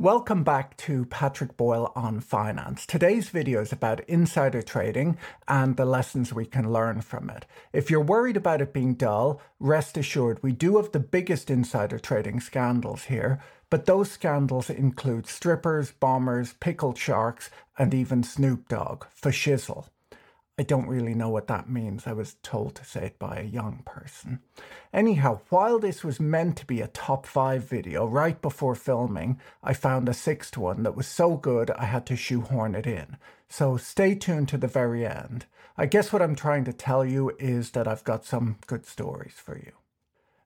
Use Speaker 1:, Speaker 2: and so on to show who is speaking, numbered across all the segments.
Speaker 1: Welcome back to Patrick Boyle on Finance. Today's video is about insider trading and the lessons we can learn from it. If you're worried about it being dull, rest assured we do have the biggest insider trading scandals here, but those scandals include strippers, bombers, pickled sharks, and even Snoop Dogg for shizzle. I don't really know what that means. I was told to say it by a young person. Anyhow, while this was meant to be a top five video, right before filming, I found a sixth one that was so good I had to shoehorn it in. So stay tuned to the very end. I guess what I'm trying to tell you is that I've got some good stories for you.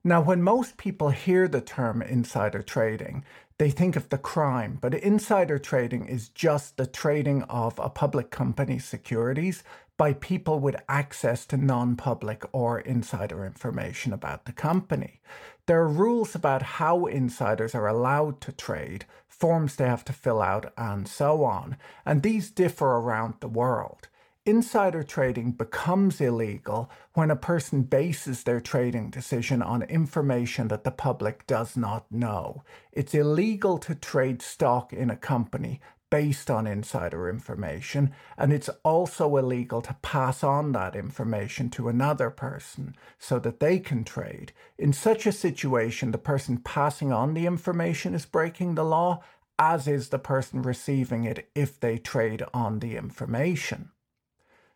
Speaker 1: Now, when most people hear the term insider trading, they think of the crime, but insider trading is just the trading of a public company's securities by people with access to non public or insider information about the company. There are rules about how insiders are allowed to trade, forms they have to fill out, and so on, and these differ around the world. Insider trading becomes illegal when a person bases their trading decision on information that the public does not know. It's illegal to trade stock in a company based on insider information, and it's also illegal to pass on that information to another person so that they can trade. In such a situation, the person passing on the information is breaking the law, as is the person receiving it if they trade on the information.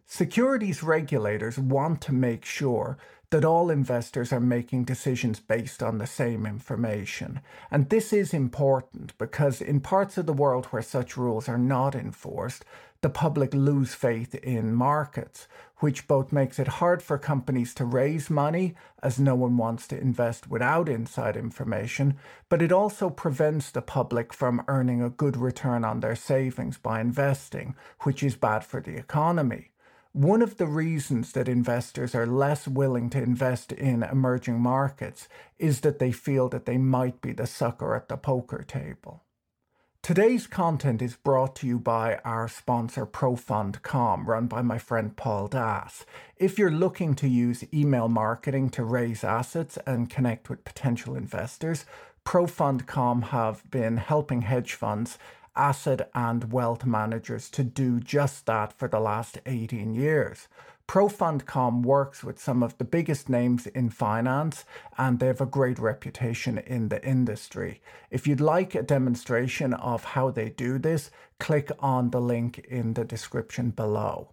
Speaker 1: Securities regulators want to make sure that all investors are making decisions based on the same information. And this is important because in parts of the world where such rules are not enforced, the public lose faith in markets, which both makes it hard for companies to raise money, as no one wants to invest without inside information, but it also prevents the public from earning a good return on their savings by investing, which is bad for the economy. One of the reasons that investors are less willing to invest in emerging markets is that they feel that they might be the sucker at the poker table. Today's content is brought to you by our sponsor ProFundCom, run by my friend Paul Das. If you're looking to use email marketing to raise assets and connect with potential investors, ProFundCom have been helping hedge funds asset and wealth managers to do just that for the last 18 years. ProFundCom works with some of the biggest names in finance and they have a great reputation in the industry. If you'd like a demonstration of how they do this, click on the link in the description below.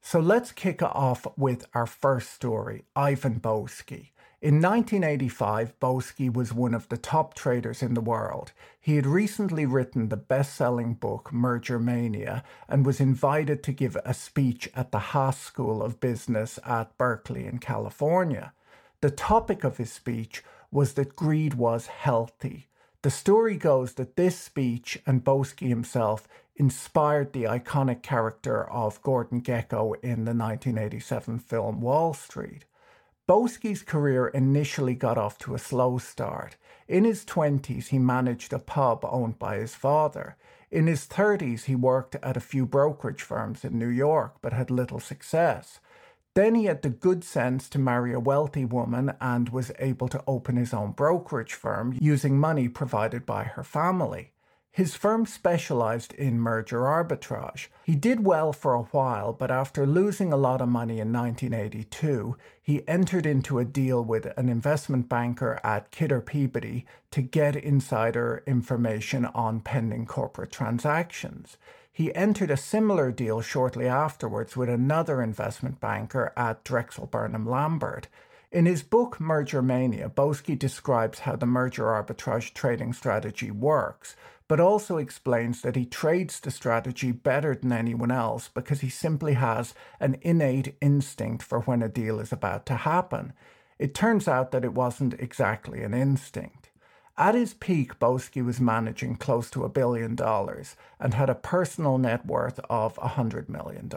Speaker 1: So let's kick off with our first story Ivan Boesky. In 1985, Boesky was one of the top traders in the world. He had recently written the best selling book Merger Mania and was invited to give a speech at the Haas School of Business at Berkeley in California. The topic of his speech was that greed was healthy. The story goes that this speech and Boesky himself inspired the iconic character of Gordon Gekko in the 1987 film Wall Street. Boesky's career initially got off to a slow start. In his 20s, he managed a pub owned by his father. In his 30s, he worked at a few brokerage firms in New York but had little success. Then he had the good sense to marry a wealthy woman and was able to open his own brokerage firm using money provided by her family. His firm specialized in merger arbitrage. He did well for a while, but after losing a lot of money in 1982, he entered into a deal with an investment banker at Kidder Peabody to get insider information on pending corporate transactions. He entered a similar deal shortly afterwards with another investment banker at Drexel Burnham Lambert. In his book Merger Mania, Boesky describes how the merger arbitrage trading strategy works but also explains that he trades the strategy better than anyone else because he simply has an innate instinct for when a deal is about to happen. It turns out that it wasn't exactly an instinct. At his peak, Boesky was managing close to a billion dollars and had a personal net worth of $100 million.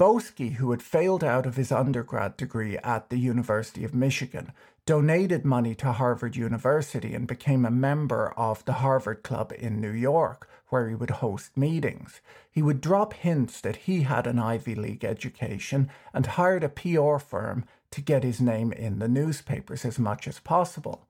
Speaker 1: Boesky, who had failed out of his undergrad degree at the University of Michigan, donated money to Harvard University and became a member of the Harvard Club in New York, where he would host meetings. He would drop hints that he had an Ivy League education and hired a PR firm to get his name in the newspapers as much as possible.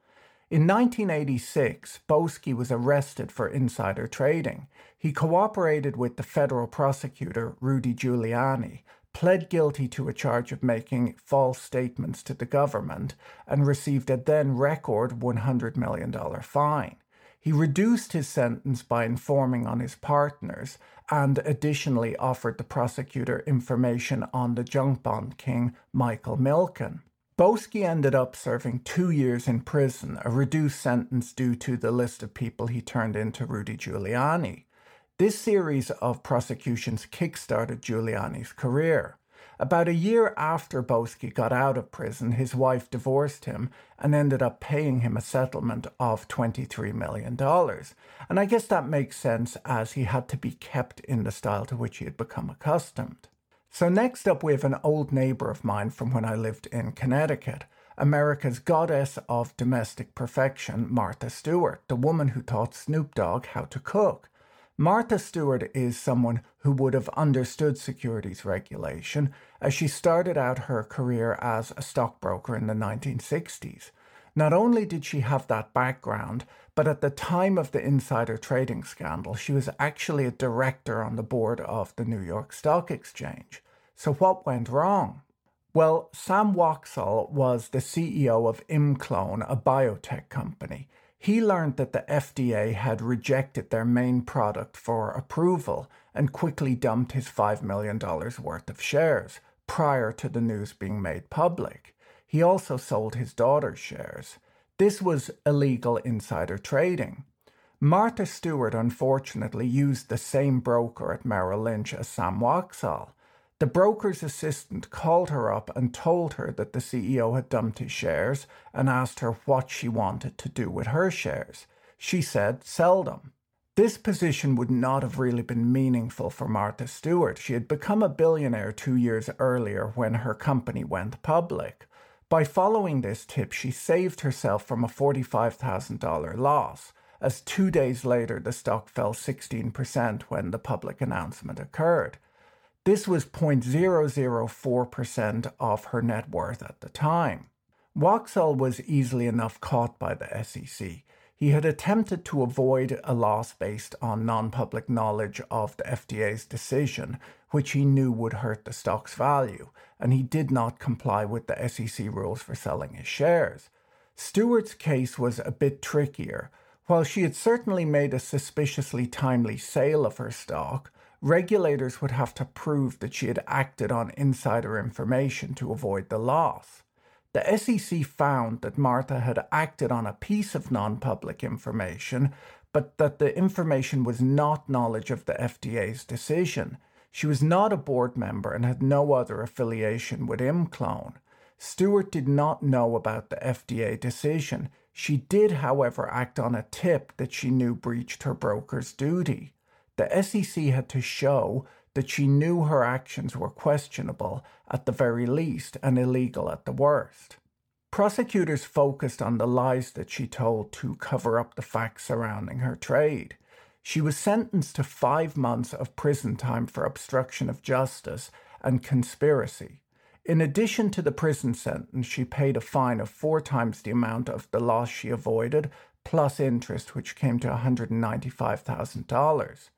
Speaker 1: In 1986, Boesky was arrested for insider trading. He cooperated with the federal prosecutor, Rudy Giuliani, pled guilty to a charge of making false statements to the government, and received a then record $100 million fine. He reduced his sentence by informing on his partners and additionally offered the prosecutor information on the junk bond king Michael Milken. Boesky ended up serving two years in prison, a reduced sentence due to the list of people he turned into Rudy Giuliani. This series of prosecutions kickstarted Giuliani's career. About a year after Boesky got out of prison, his wife divorced him and ended up paying him a settlement of $23 million. And I guess that makes sense as he had to be kept in the style to which he had become accustomed. So, next up, we have an old neighbour of mine from when I lived in Connecticut, America's goddess of domestic perfection, Martha Stewart, the woman who taught Snoop Dogg how to cook. Martha Stewart is someone who would have understood securities regulation as she started out her career as a stockbroker in the 1960s. Not only did she have that background, but at the time of the insider trading scandal, she was actually a director on the board of the New York Stock Exchange. So, what went wrong? Well, Sam Waksal was the CEO of ImClone, a biotech company. He learned that the FDA had rejected their main product for approval and quickly dumped his $5 million worth of shares prior to the news being made public. He also sold his daughter's shares. This was illegal insider trading. Martha Stewart unfortunately used the same broker at Merrill Lynch as Sam Waksal. The broker's assistant called her up and told her that the CEO had dumped his shares and asked her what she wanted to do with her shares. She said, sell them. This position would not have really been meaningful for Martha Stewart. She had become a billionaire two years earlier when her company went public. By following this tip, she saved herself from a $45,000 loss, as two days later the stock fell 16% when the public announcement occurred. This was 0.004% of her net worth at the time. Waksal was easily enough caught by the SEC. He had attempted to avoid a loss based on non public knowledge of the FDA's decision, which he knew would hurt the stock's value, and he did not comply with the SEC rules for selling his shares. Stewart's case was a bit trickier. While she had certainly made a suspiciously timely sale of her stock, regulators would have to prove that she had acted on insider information to avoid the loss. The SEC found that Martha had acted on a piece of non public information, but that the information was not knowledge of the FDA's decision, she was not a board member and had no other affiliation with ImClone. Stewart did not know about the FDA decision. She did, however, act on a tip that she knew breached her broker's duty. The SEC had to show that she knew her actions were questionable at the very least and illegal at the worst. Prosecutors focused on the lies that she told to cover up the facts surrounding her trade. She was sentenced to five months of prison time for obstruction of justice and conspiracy. In addition to the prison sentence, she paid a fine of four times the amount of the loss she avoided, plus interest, which came to $195,000.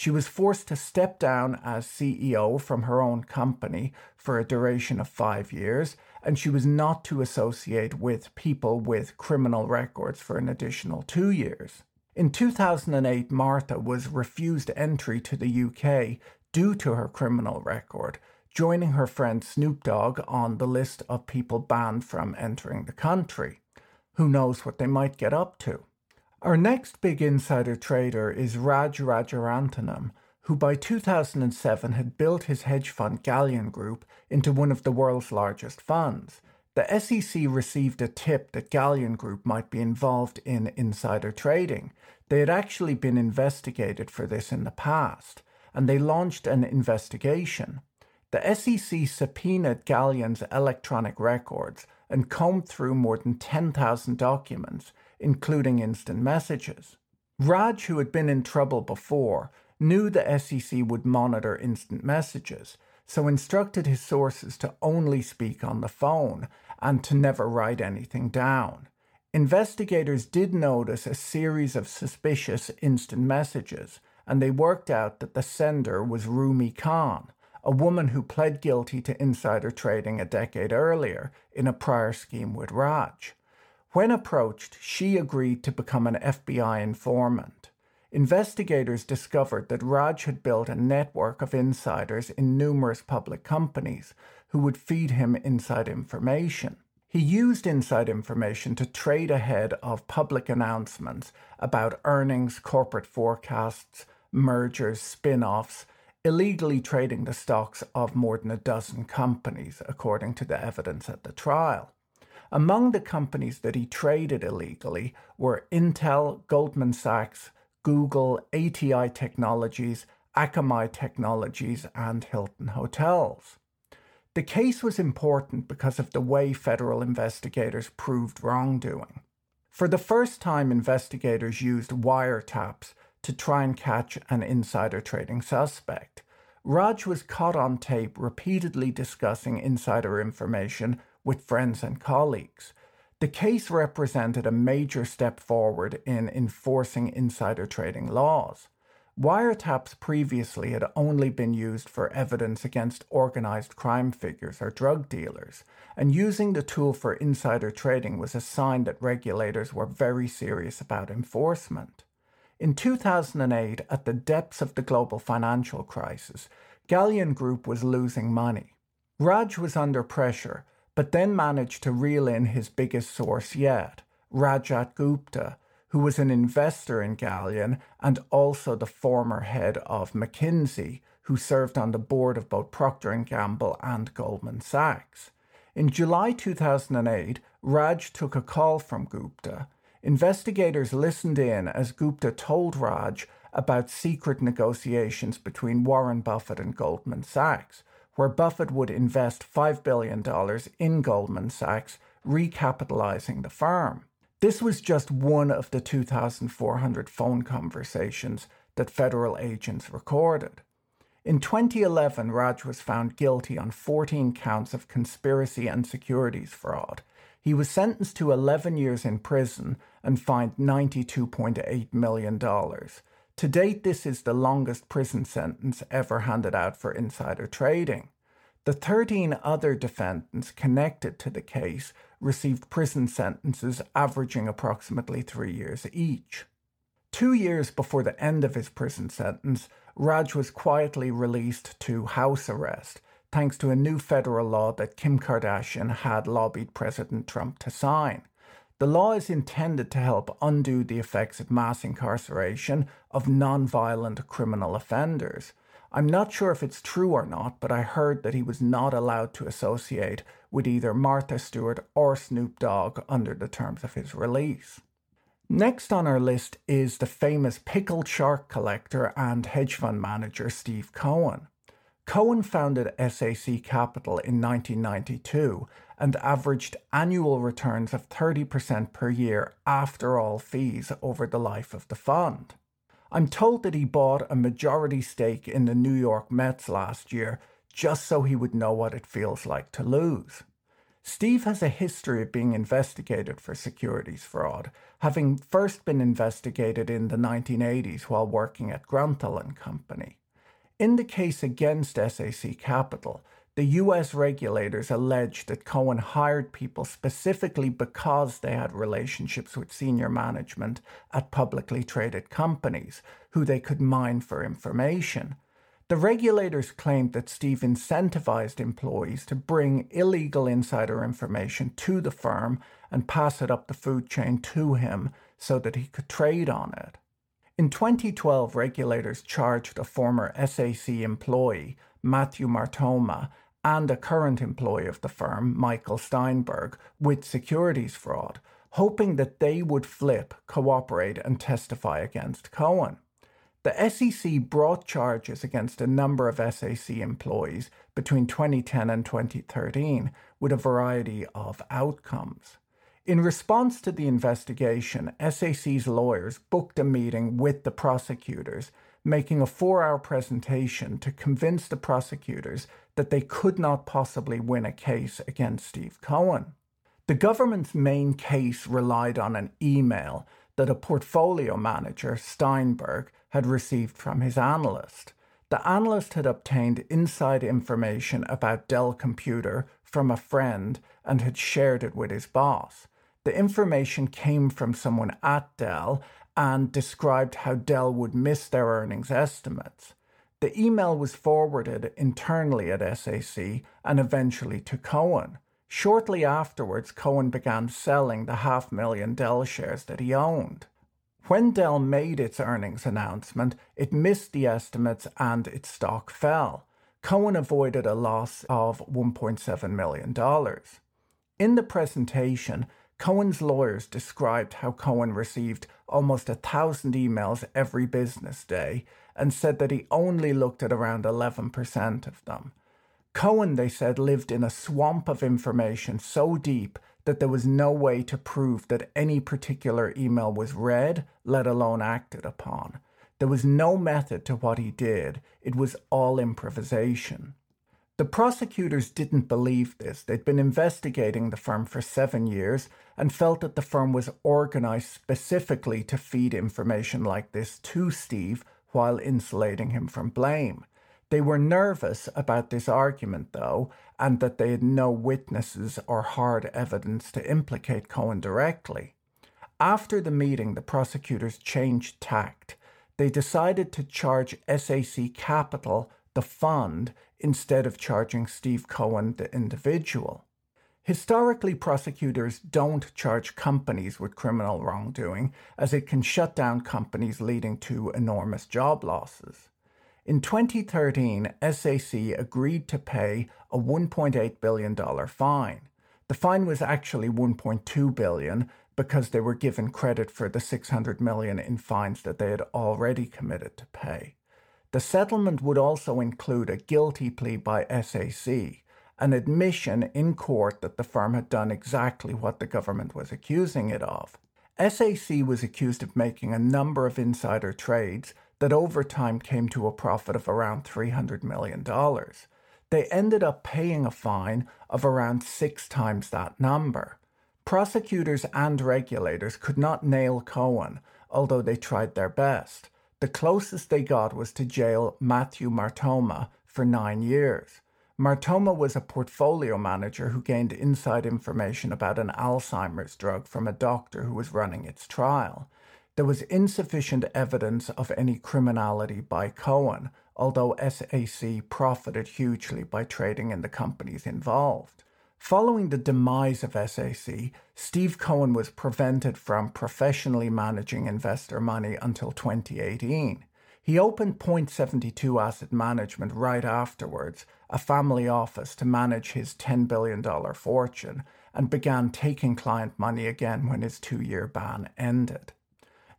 Speaker 1: She was forced to step down as CEO from her own company for a duration of five years, and she was not to associate with people with criminal records for an additional two years. In 2008, Martha was refused entry to the UK due to her criminal record, joining her friend Snoop Dogg on the list of people banned from entering the country. Who knows what they might get up to? Our next big insider trader is Raj Rajaratnam, who by 2007 had built his hedge fund Galleon Group into one of the world's largest funds. the SEC received a tip that Galleon Group might be involved in insider trading. They had actually been investigated for this in the past, and they launched an investigation. The SEC subpoenaed Galleon's electronic records and combed through more than 10,000 documents, including instant messages. Raj, who had been in trouble before, knew the SEC would monitor instant messages, so instructed his sources to only speak on the phone and to never write anything down. Investigators did notice a series of suspicious instant messages, and they worked out that the sender was Roomy Khan, a woman who pled guilty to insider trading a decade earlier in a prior scheme with Raj. When approached, she agreed to become an FBI informant. Investigators discovered that Raj had built a network of insiders in numerous public companies who would feed him inside information. He used inside information to trade ahead of public announcements about earnings, corporate forecasts, mergers, spin offs, illegally trading the stocks of more than a dozen companies, according to the evidence at the trial. Among the companies that he traded illegally were Intel, Goldman Sachs, Google, ATI Technologies, Akamai Technologies, and Hilton Hotels. The case was important because of the way federal investigators proved wrongdoing. For the first time, investigators used wiretaps to try and catch an insider trading suspect. Raj was caught on tape repeatedly discussing insider information with friends and colleagues. The case represented a major step forward in enforcing insider trading laws. Wiretaps previously had only been used for evidence against organized crime figures or drug dealers, and using the tool for insider trading was a sign that regulators were very serious about enforcement. In 2008, at the depths of the global financial crisis, Galleon Group was losing money. Raj was under pressure, but then managed to reel in his biggest source yet, Rajat Gupta, who was an investor in Galleon and also the former head of McKinsey, who served on the board of both Procter & Gamble and Goldman Sachs. In July 2008, Raj took a call from Gupta. Investigators listened in as Gupta told Raj about secret negotiations between Warren Buffett and Goldman Sachs, where Buffett would invest $5 billion in Goldman Sachs, recapitalizing the firm. This was just one of the 2,400 phone conversations that federal agents recorded. In 2011, Raj was found guilty on 14 counts of conspiracy and securities fraud. He was sentenced to 11 years in prison and fined $92.8 million. To date, this is the longest prison sentence ever handed out for insider trading. The 13 other defendants connected to the case received prison sentences averaging approximately three years each. Two years before the end of his prison sentence, Raj was quietly released to house arrest thanks to a new federal law that Kim Kardashian had lobbied President Trump to sign. The law is intended to help undo the effects of mass incarceration of non-violent criminal offenders. I'm not sure if it's true or not, but I heard that he was not allowed to associate with either Martha Stewart or Snoop Dogg under the terms of his release. Next on our list is the famous pickled shark collector and hedge fund manager Steve Cohen. Cohen founded SAC Capital in 1992 and averaged annual returns of 30% per year after all fees over the life of the fund. I'm told that he bought a majority stake in the New York Mets last year just so he would know what it feels like to lose. Steve has a history of being investigated for securities fraud, having first been investigated in the 1980s while working at Gruntal and Company. In the case against SAC Capital, the US regulators alleged that Cohen hired people specifically because they had relationships with senior management at publicly traded companies who they could mine for information. The regulators claimed that Steve incentivized employees to bring illegal insider information to the firm and pass it up the food chain to him so that he could trade on it. In 2012, regulators charged a former SAC employee, Matthew Martoma, and a current employee of the firm, Michael Steinberg, with securities fraud, hoping that they would flip, cooperate, and testify against Cohen. The SEC brought charges against a number of SAC employees between 2010 and 2013 with a variety of outcomes. In response to the investigation, SAC's lawyers booked a meeting with the prosecutors, making a four hour presentation to convince the prosecutors that they could not possibly win a case against Steve Cohen. The government's main case relied on an email that a portfolio manager, Steinberg, had received from his analyst. The analyst had obtained inside information about Dell Computer from a friend and had shared it with his boss. The information came from someone at Dell and described how Dell would miss their earnings estimates. The email was forwarded internally at SAC and eventually to Cohen. Shortly afterwards, Cohen began selling the half million Dell shares that he owned. When Dell made its earnings announcement, it missed the estimates and its stock fell. Cohen avoided a loss of $1.7 million. In the presentation, Cohen's lawyers described how Cohen received almost a thousand emails every business day and said that he only looked at around 11% of them. Cohen, they said, lived in a swamp of information so deep that there was no way to prove that any particular email was read, let alone acted upon. There was no method to what he did, it was all improvisation. The prosecutors didn't believe this. They'd been investigating the firm for seven years and felt that the firm was organized specifically to feed information like this to Steve while insulating him from blame. They were nervous about this argument, though, and that they had no witnesses or hard evidence to implicate Cohen directly. After the meeting, the prosecutors changed tact. They decided to charge SAC Capital, the fund, instead of charging Steve Cohen, the individual. Historically, prosecutors don't charge companies with criminal wrongdoing, as it can shut down companies, leading to enormous job losses. In 2013, SAC agreed to pay a $1.8 billion fine. The fine was actually 1.2 billion because they were given credit for the 600 million in fines that they had already committed to pay. The settlement would also include a guilty plea by SAC, an admission in court that the firm had done exactly what the government was accusing it of. SAC was accused of making a number of insider trades that over time came to a profit of around $300 million. They ended up paying a fine of around six times that number. Prosecutors and regulators could not nail Cohen, although they tried their best. The closest they got was to jail Matthew Martoma for nine years. Martoma was a portfolio manager who gained inside information about an Alzheimer's drug from a doctor who was running its trial. There was insufficient evidence of any criminality by Cohen, although SAC profited hugely by trading in the companies involved. Following the demise of SAC, Steve Cohen was prevented from professionally managing investor money until 2018. He opened Point 72 Asset Management right afterwards, a family office to manage his $10 billion fortune, and began taking client money again when his two year ban ended.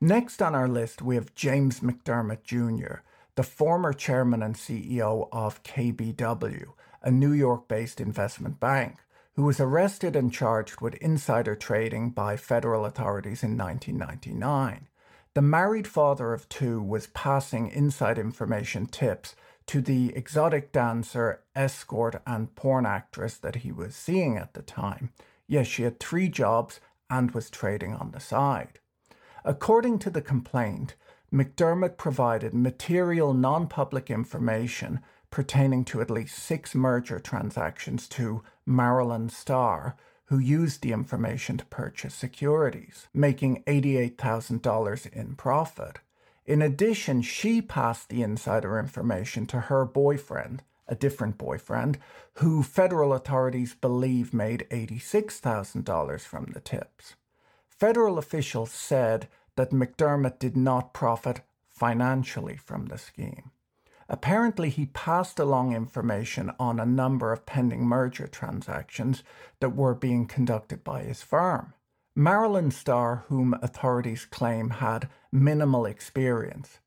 Speaker 1: Next on our list, we have James McDermott Jr., the former chairman and CEO of KBW, a New York based investment bank, who was arrested and charged with insider trading by federal authorities in 1999. The married father of two was passing inside information tips to the exotic dancer, escort, and porn actress that he was seeing at the time. Yes, she had three jobs and was trading on the side. According to the complaint, McDermott provided material non public information pertaining to at least six merger transactions to Marilyn Starr, who used the information to purchase securities, making $88,000 in profit. In addition, she passed the insider information to her boyfriend, a different boyfriend, who federal authorities believe made $86,000 from the tips. Federal officials said that McDermott did not profit financially from the scheme. Apparently, he passed along information on a number of pending merger transactions that were being conducted by his firm. Marilyn Starr, whom authorities claim had minimal experience,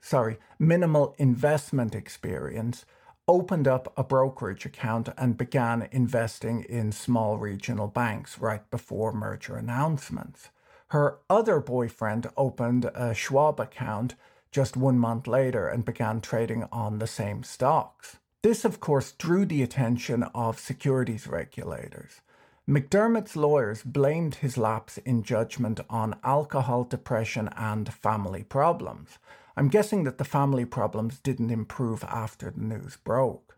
Speaker 1: sorry, minimal investment experience, opened up a brokerage account and began investing in small regional banks right before merger announcements. Her other boyfriend opened a Schwab account just one month later and began trading on the same stocks. This, of course, drew the attention of securities regulators. McDermott's lawyers blamed his lapse in judgment on alcohol, depression, and family problems. I'm guessing that the family problems didn't improve after the news broke.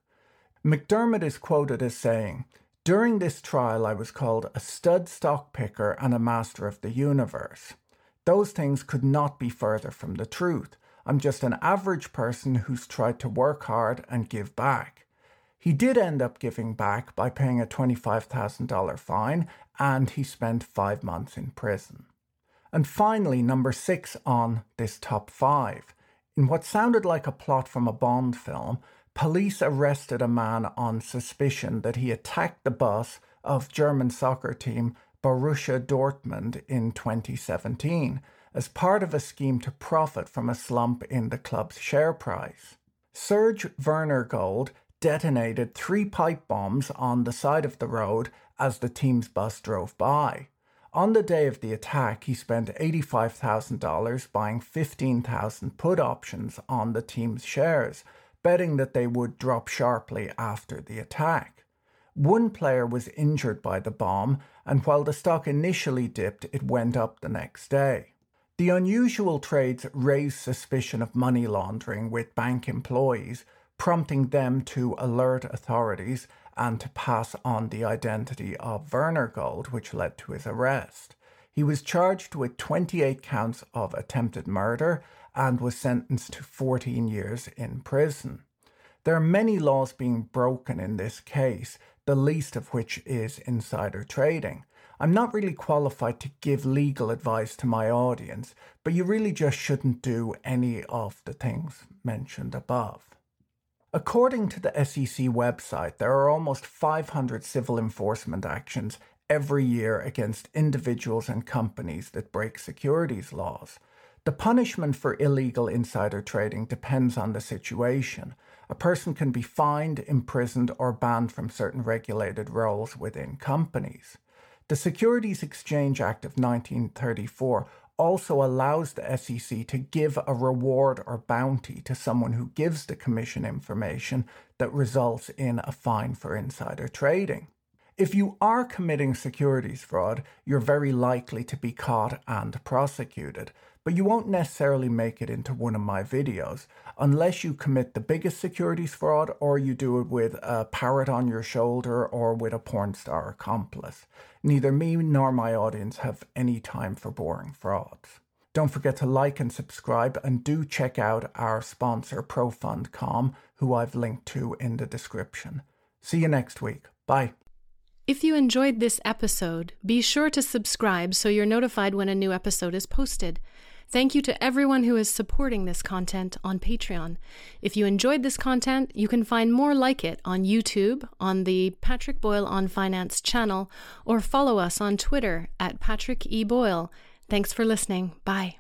Speaker 1: McDermott is quoted as saying, During this trial, I was called a stud stock picker and a master of the universe. Those things could not be further from the truth. I'm just an average person who's tried to work hard and give back. He did end up giving back by paying a $25,000 fine and he spent five months in prison. And finally, number six on this top five. In what sounded like a plot from a Bond film, police arrested a man on suspicion that he attacked the boss of German soccer team Borussia Dortmund in 2017 as part of a scheme to profit from a slump in the club's share price. Serge Wenergold detonated three pipe bombs on the side of the road as the team's bus drove by. On the day of the attack, he spent $85,000 buying 15,000 put options on the team's shares, betting that they would drop sharply after the attack. One player was injured by the bomb, and while the stock initially dipped, it went up the next day. The unusual trades raised suspicion of money laundering with bank employees prompting them to alert authorities and to pass on the identity of Wenergold, which led to his arrest. He was charged with 28 counts of attempted murder and was sentenced to 14 years in prison. There are many laws being broken in this case, the least of which is insider trading. I'm not really qualified to give legal advice to my audience, but you really just shouldn't do any of the things mentioned above. According to the SEC website, there are almost 500 civil enforcement actions every year against individuals and companies that break securities laws. The punishment for illegal insider trading depends on the situation. A person can be fined, imprisoned, or banned from certain regulated roles within companies. The Securities Exchange Act of 1934 also allows the SEC to give a reward or bounty to someone who gives the Commission information that results in a fine for insider trading. If you are committing securities fraud, you're very likely to be caught and prosecuted, but you won't necessarily make it into one of my videos unless you commit the biggest securities fraud or you do it with a parrot on your shoulder or with a porn star accomplice. Neither me nor my audience have any time for boring frauds. Don't forget to like and subscribe and do check out our sponsor ProFundCom, who I've linked to in the description. See you next week. Bye.
Speaker 2: If you enjoyed this episode, be sure to subscribe so you're notified when a new episode is posted. Thank you to everyone who is supporting this content on Patreon. If you enjoyed this content, you can find more like it on YouTube, on the Patrick Boyle on Finance channel, or follow us on Twitter at Patrick E. Boyle. Thanks for listening. Bye.